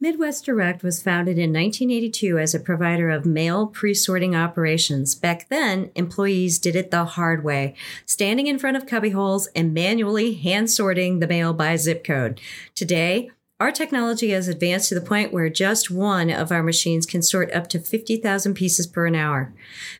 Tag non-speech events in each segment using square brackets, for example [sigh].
Midwest Direct was founded in 1982 as a provider of mail pre sorting operations. Back then, employees did it the hard way, standing in front of cubbyholes and manually hand sorting the mail by zip code. Today, our technology has advanced to the point where just one of our machines can sort up to 50,000 pieces per an hour.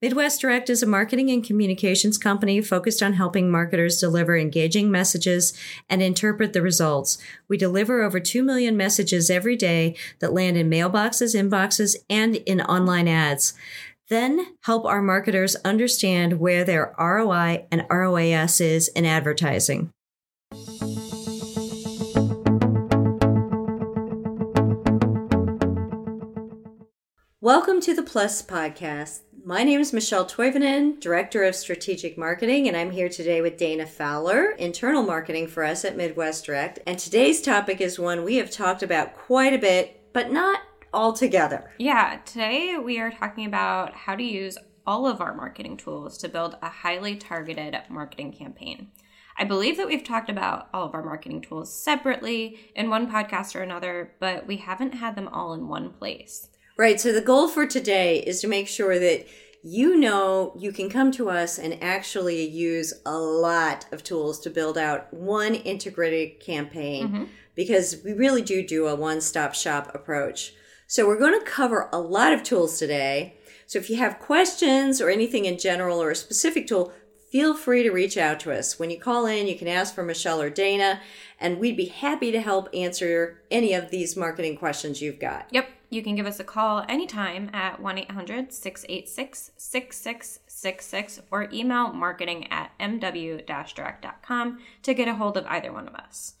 Midwest Direct is a marketing and communications company focused on helping marketers deliver engaging messages and interpret the results. We deliver over 2 million messages every day that land in mailboxes, inboxes, and in online ads. Then help our marketers understand where their ROI and ROAS is in advertising. Welcome to the Plus Podcast. My name is Michelle Toivonen, Director of Strategic Marketing, and I'm here today with Dana Fowler, Internal Marketing for us at Midwest Direct. And today's topic is one we have talked about quite a bit, but not all together. Yeah, today we are talking about how to use all of our marketing tools to build a highly targeted marketing campaign. I believe that we've talked about all of our marketing tools separately in one podcast or another, but we haven't had them all in one place. Right. So the goal for today is to make sure that you know you can come to us and actually use a lot of tools to build out one integrated campaign mm-hmm. because we really do do a one stop shop approach. So we're going to cover a lot of tools today. So if you have questions or anything in general or a specific tool, feel free to reach out to us. When you call in, you can ask for Michelle or Dana, and we'd be happy to help answer any of these marketing questions you've got. Yep. You can give us a call anytime at 1 800 686 6666 or email marketing at mw direct.com to get a hold of either one of us.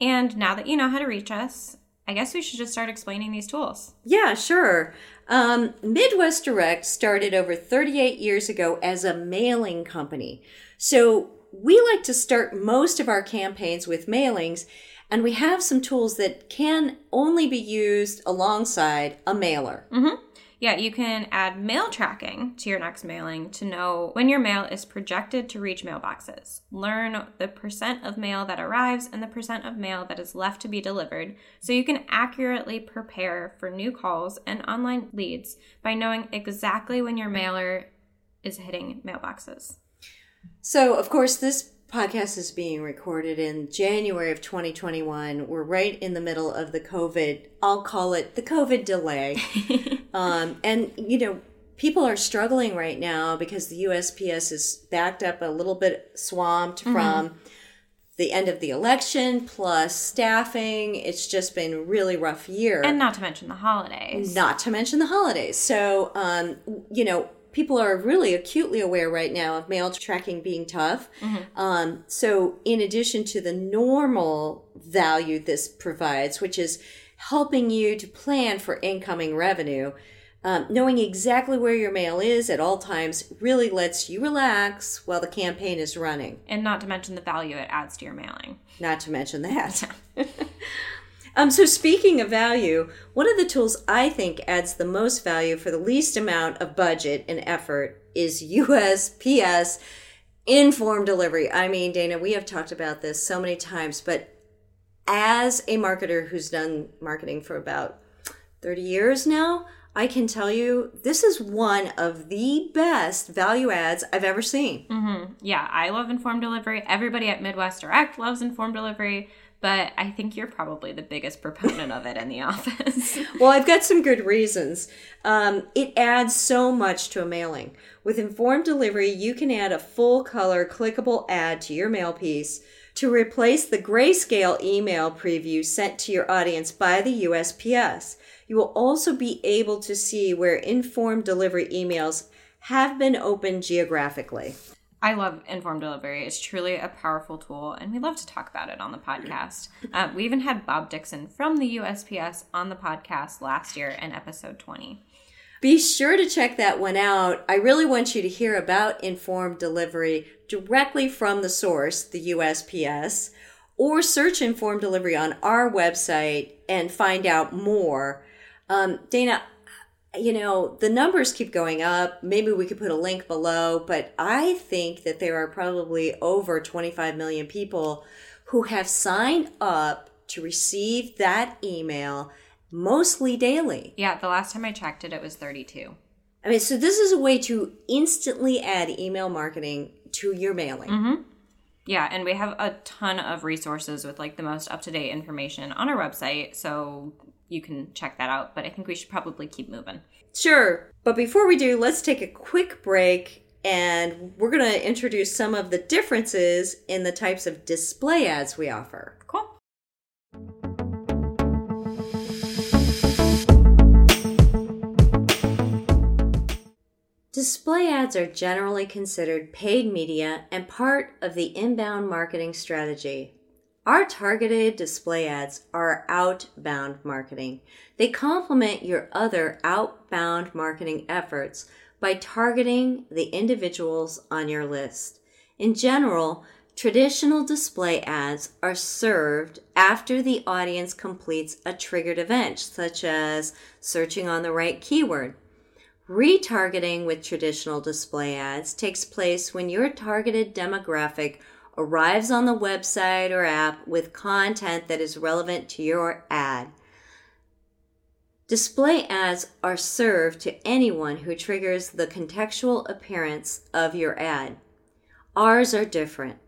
And now that you know how to reach us, I guess we should just start explaining these tools. Yeah, sure. Um, Midwest Direct started over 38 years ago as a mailing company. So we like to start most of our campaigns with mailings and we have some tools that can only be used alongside a mailer. Mm-hmm. Yeah, you can add mail tracking to your next mailing to know when your mail is projected to reach mailboxes. Learn the percent of mail that arrives and the percent of mail that is left to be delivered so you can accurately prepare for new calls and online leads by knowing exactly when your mailer is hitting mailboxes. So, of course, this podcast is being recorded in January of 2021. We're right in the middle of the COVID, I'll call it the COVID delay. [laughs] um, and, you know, people are struggling right now because the USPS is backed up a little bit swamped mm-hmm. from the end of the election plus staffing. It's just been a really rough year. And not to mention the holidays. Not to mention the holidays. So, um, you know, people are really acutely aware right now of mail tracking being tough. Mm-hmm. Um, so, in addition to the normal value this provides, which is helping you to plan for incoming revenue, um, knowing exactly where your mail is at all times really lets you relax while the campaign is running. And not to mention the value it adds to your mailing. Not to mention that. [laughs] Um, so speaking of value, one of the tools I think adds the most value for the least amount of budget and effort is [laughs] USPS informed delivery. I mean, Dana, we have talked about this so many times, but as a marketer who's done marketing for about 30 years now, I can tell you this is one of the best value adds I've ever seen. Mm-hmm. Yeah, I love informed delivery. Everybody at Midwest Direct loves informed delivery but I think you're probably the biggest proponent of it in the [laughs] office. [laughs] well, I've got some good reasons. Um, it adds so much to a mailing. With informed delivery, you can add a full color clickable ad to your mail piece to replace the grayscale email preview sent to your audience by the USPS. You will also be able to see where informed delivery emails have been opened geographically. I love informed delivery. It's truly a powerful tool, and we love to talk about it on the podcast. Uh, we even had Bob Dixon from the USPS on the podcast last year in episode 20. Be sure to check that one out. I really want you to hear about informed delivery directly from the source, the USPS, or search informed delivery on our website and find out more. Um, Dana, you know, the numbers keep going up. Maybe we could put a link below, but I think that there are probably over 25 million people who have signed up to receive that email mostly daily. Yeah, the last time I checked it, it was 32. I mean, so this is a way to instantly add email marketing to your mailing. Mm-hmm. Yeah, and we have a ton of resources with like the most up to date information on our website, so you can check that out. But I think we should probably keep moving. Sure. But before we do, let's take a quick break and we're going to introduce some of the differences in the types of display ads we offer. Cool. Display ads are generally considered paid media and part of the inbound marketing strategy. Our targeted display ads are outbound marketing. They complement your other outbound marketing efforts by targeting the individuals on your list. In general, traditional display ads are served after the audience completes a triggered event, such as searching on the right keyword. Retargeting with traditional display ads takes place when your targeted demographic arrives on the website or app with content that is relevant to your ad. Display ads are served to anyone who triggers the contextual appearance of your ad. Ours are different.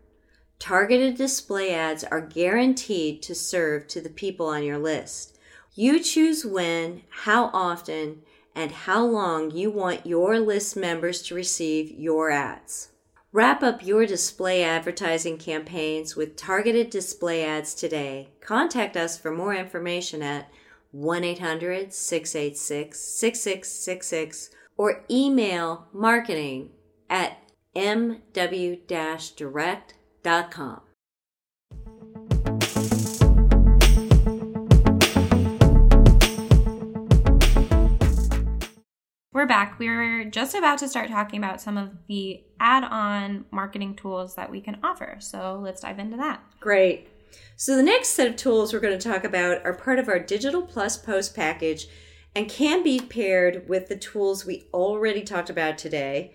Targeted display ads are guaranteed to serve to the people on your list. You choose when, how often, and how long you want your list members to receive your ads. Wrap up your display advertising campaigns with targeted display ads today. Contact us for more information at 1 800 686 6666 or email marketing at mw direct.com. We're back. We're just about to start talking about some of the add on marketing tools that we can offer. So let's dive into that. Great. So, the next set of tools we're going to talk about are part of our Digital Plus Post package and can be paired with the tools we already talked about today.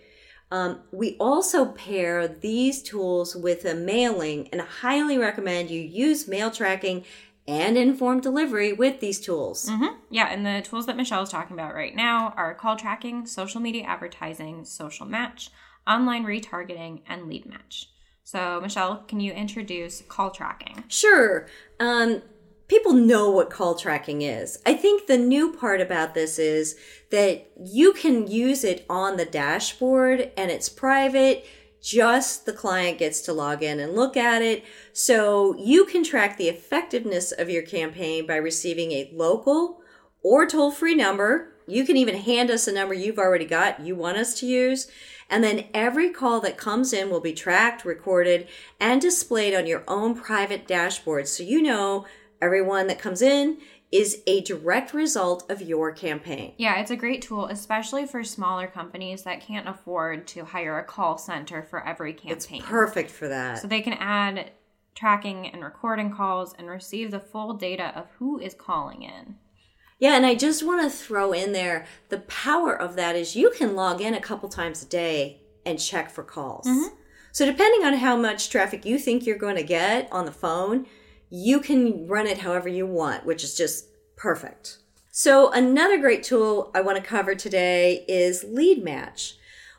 Um, we also pair these tools with a mailing and highly recommend you use mail tracking and informed delivery with these tools. Mm-hmm. Yeah, and the tools that Michelle is talking about right now are call tracking, social media advertising, social match, online retargeting, and lead match. So, Michelle, can you introduce call tracking? Sure. Um, people know what call tracking is. I think the new part about this is that you can use it on the dashboard and it's private just the client gets to log in and look at it. So you can track the effectiveness of your campaign by receiving a local or toll free number. You can even hand us a number you've already got, you want us to use. And then every call that comes in will be tracked, recorded, and displayed on your own private dashboard. So you know everyone that comes in is a direct result of your campaign. Yeah, it's a great tool, especially for smaller companies that can't afford to hire a call center for every campaign. It's perfect for that. So they can add tracking and recording calls and receive the full data of who is calling in. Yeah, and I just want to throw in there the power of that is you can log in a couple times a day and check for calls. Mm-hmm. So depending on how much traffic you think you're going to get on the phone, you can run it however you want, which is just perfect. So, another great tool I want to cover today is Lead Match.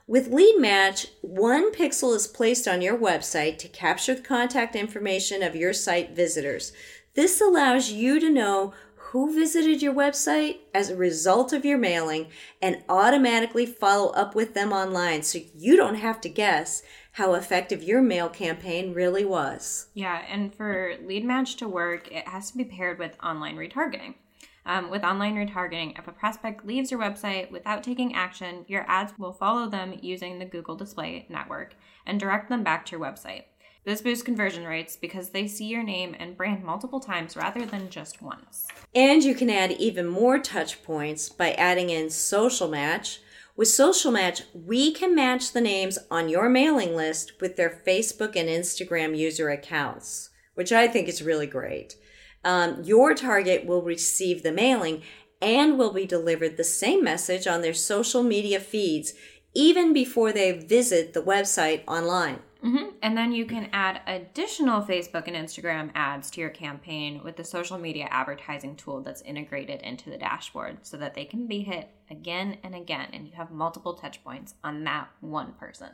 With Lead Match, one pixel is placed on your website to capture the contact information of your site visitors. This allows you to know who visited your website as a result of your mailing and automatically follow up with them online so you don't have to guess how effective your mail campaign really was. Yeah, and for lead match to work, it has to be paired with online retargeting. Um, with online retargeting, if a prospect leaves your website without taking action, your ads will follow them using the Google Display Network and direct them back to your website. This boosts conversion rates because they see your name and brand multiple times rather than just once. And you can add even more touch points by adding in Social Match. With Social Match, we can match the names on your mailing list with their Facebook and Instagram user accounts, which I think is really great. Um, your target will receive the mailing and will be delivered the same message on their social media feeds even before they visit the website online. Mm-hmm. And then you can add additional Facebook and Instagram ads to your campaign with the social media advertising tool that's integrated into the dashboard so that they can be hit again and again and you have multiple touch points on that one person.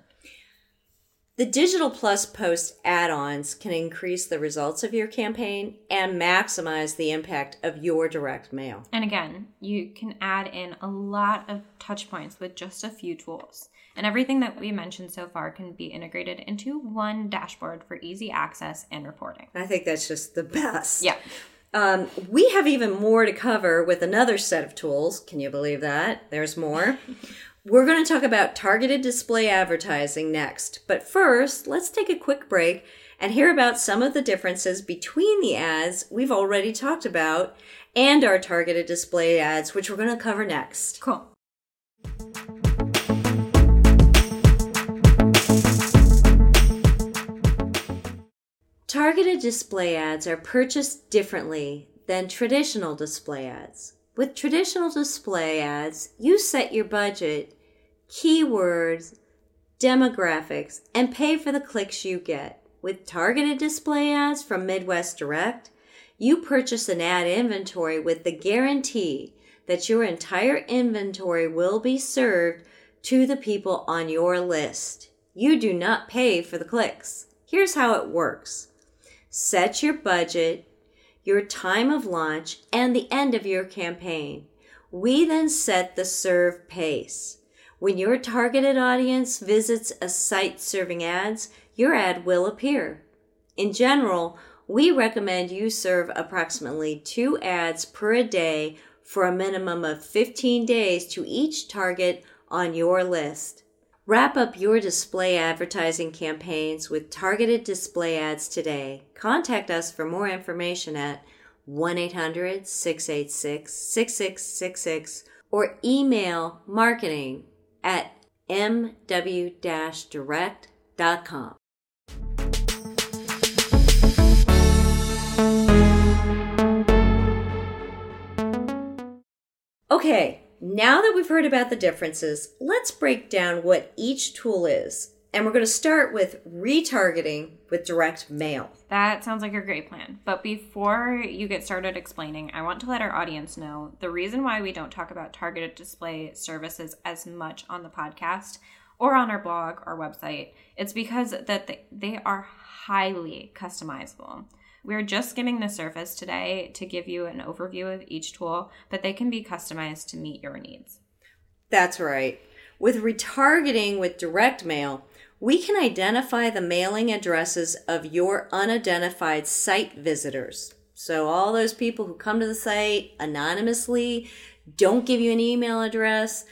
The Digital Plus Post add ons can increase the results of your campaign and maximize the impact of your direct mail. And again, you can add in a lot of touch points with just a few tools. And everything that we mentioned so far can be integrated into one dashboard for easy access and reporting. I think that's just the best. Yeah. Um, we have even more to cover with another set of tools. Can you believe that? There's more. [laughs] We're going to talk about targeted display advertising next. But first, let's take a quick break and hear about some of the differences between the ads we've already talked about and our targeted display ads, which we're going to cover next. Cool. Targeted display ads are purchased differently than traditional display ads. With traditional display ads, you set your budget, keywords, demographics, and pay for the clicks you get. With targeted display ads from Midwest Direct, you purchase an ad inventory with the guarantee that your entire inventory will be served to the people on your list. You do not pay for the clicks. Here's how it works set your budget, your time of launch, and the end of your campaign. We then set the serve pace. When your targeted audience visits a site serving ads, your ad will appear. In general, we recommend you serve approximately two ads per day for a minimum of 15 days to each target on your list. Wrap up your display advertising campaigns with targeted display ads today. Contact us for more information at 1 800 686 6666 or email marketing at mw direct.com. Okay, now that we've heard about the differences, let's break down what each tool is. And we're going to start with retargeting with direct mail. That sounds like a great plan. But before you get started explaining, I want to let our audience know the reason why we don't talk about targeted display services as much on the podcast or on our blog or website. It's because that they are highly customizable. We're just skimming the surface today to give you an overview of each tool, but they can be customized to meet your needs. That's right. With retargeting with direct mail, we can identify the mailing addresses of your unidentified site visitors. So, all those people who come to the site anonymously, don't give you an email address,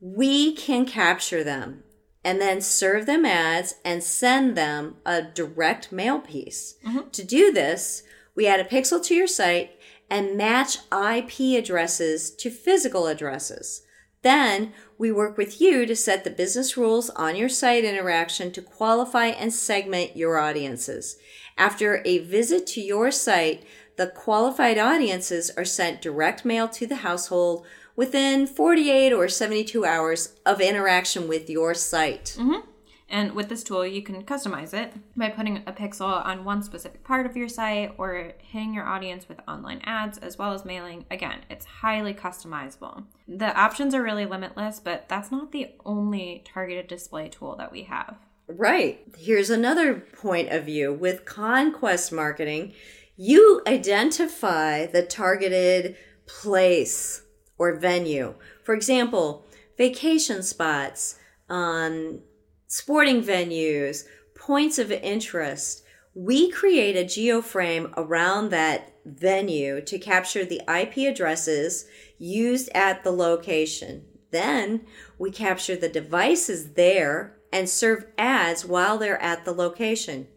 we can capture them and then serve them ads and send them a direct mail piece. Mm-hmm. To do this, we add a pixel to your site and match IP addresses to physical addresses. Then we work with you to set the business rules on your site interaction to qualify and segment your audiences. After a visit to your site, the qualified audiences are sent direct mail to the household within 48 or 72 hours of interaction with your site. Mm-hmm. And with this tool, you can customize it by putting a pixel on one specific part of your site or hitting your audience with online ads as well as mailing. Again, it's highly customizable. The options are really limitless, but that's not the only targeted display tool that we have. Right. Here's another point of view with conquest marketing, you identify the targeted place or venue. For example, vacation spots, um, sporting venues, points of interest. We create a geoframe around that venue to capture the IP addresses used at the location. Then we capture the devices there and serve ads while they're at the location.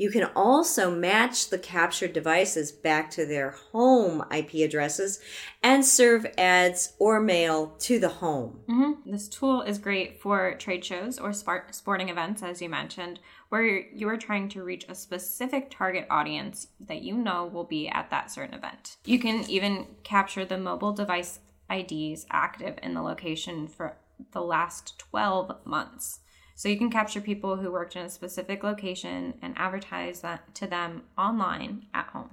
You can also match the captured devices back to their home IP addresses and serve ads or mail to the home. Mm-hmm. This tool is great for trade shows or sporting events, as you mentioned, where you are trying to reach a specific target audience that you know will be at that certain event. You can even capture the mobile device IDs active in the location for the last 12 months. So you can capture people who worked in a specific location and advertise that to them online at home.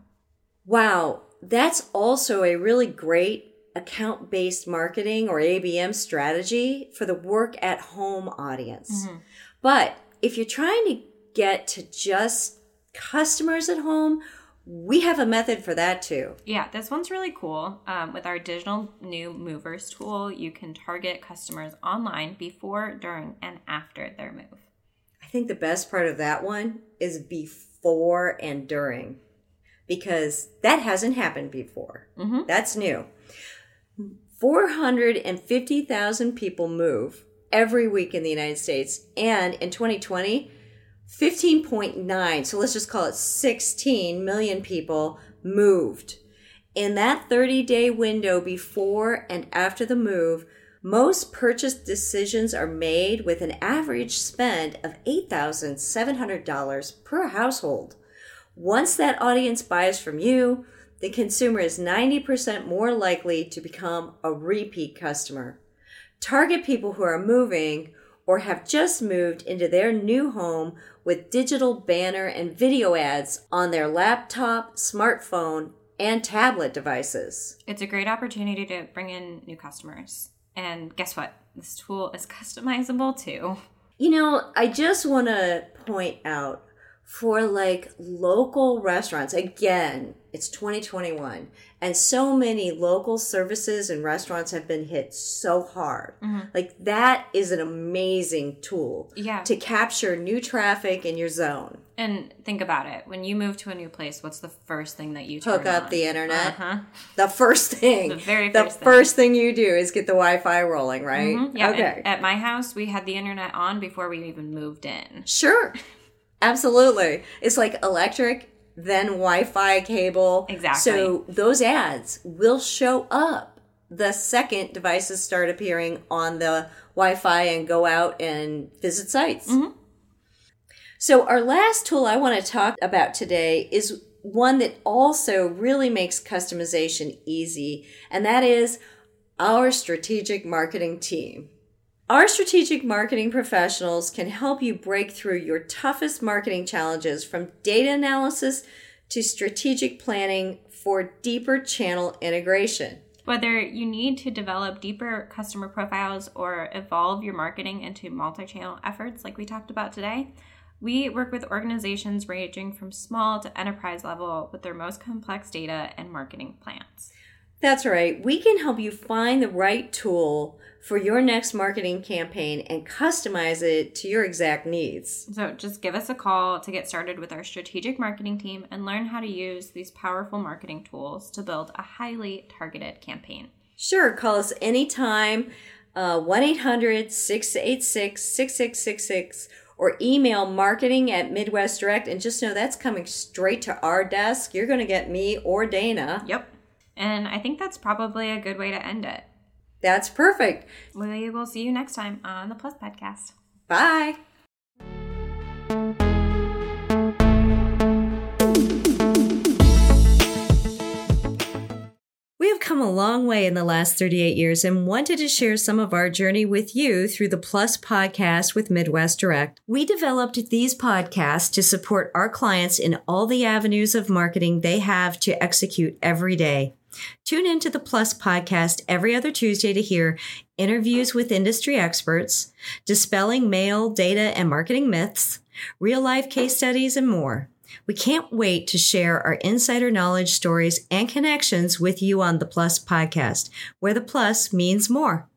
Wow, that's also a really great account based marketing or ABM strategy for the work at home audience. Mm-hmm. But if you're trying to get to just customers at home, we have a method for that too. Yeah, this one's really cool. Um, with our digital new movers tool, you can target customers online before, during, and after their move. I think the best part of that one is before and during because that hasn't happened before. Mm-hmm. That's new. 450,000 people move every week in the United States. And in 2020, 15.9, so let's just call it 16 million people moved. In that 30 day window before and after the move, most purchase decisions are made with an average spend of $8,700 per household. Once that audience buys from you, the consumer is 90% more likely to become a repeat customer. Target people who are moving or have just moved into their new home with digital banner and video ads on their laptop, smartphone, and tablet devices. It's a great opportunity to bring in new customers. And guess what? This tool is [laughs] customizable too. You know, I just want to point out for like local restaurants. Again, it's 2021 and so many local services and restaurants have been hit so hard. Mm-hmm. Like that is an amazing tool yeah. to capture new traffic in your zone. And think about it. When you move to a new place, what's the first thing that you hook up on? the internet? Uh-huh. The first thing. [laughs] The very first The thing. first thing you do is get the Wi-Fi rolling, right? Mm-hmm. Yeah. Okay. At my house, we had the internet on before we even moved in. Sure. [laughs] Absolutely. It's like electric, then Wi Fi cable. Exactly. So those ads will show up the second devices start appearing on the Wi Fi and go out and visit sites. Mm-hmm. So, our last tool I want to talk about today is one that also really makes customization easy, and that is our strategic marketing team. Our strategic marketing professionals can help you break through your toughest marketing challenges from data analysis to strategic planning for deeper channel integration. Whether you need to develop deeper customer profiles or evolve your marketing into multi channel efforts, like we talked about today, we work with organizations ranging from small to enterprise level with their most complex data and marketing plans. That's right. We can help you find the right tool for your next marketing campaign and customize it to your exact needs. So just give us a call to get started with our strategic marketing team and learn how to use these powerful marketing tools to build a highly targeted campaign. Sure, call us anytime, uh, 1 800 686 6666, or email marketing at Midwest Direct. And just know that's coming straight to our desk. You're going to get me or Dana. Yep. And I think that's probably a good way to end it. That's perfect. We will see you next time on the Plus Podcast. Bye. We have come a long way in the last 38 years and wanted to share some of our journey with you through the Plus podcast with Midwest Direct. We developed these podcasts to support our clients in all the avenues of marketing they have to execute every day. Tune into the Plus podcast every other Tuesday to hear interviews with industry experts, dispelling mail, data, and marketing myths, real life case studies, and more. We can't wait to share our insider knowledge, stories, and connections with you on the Plus podcast, where the plus means more.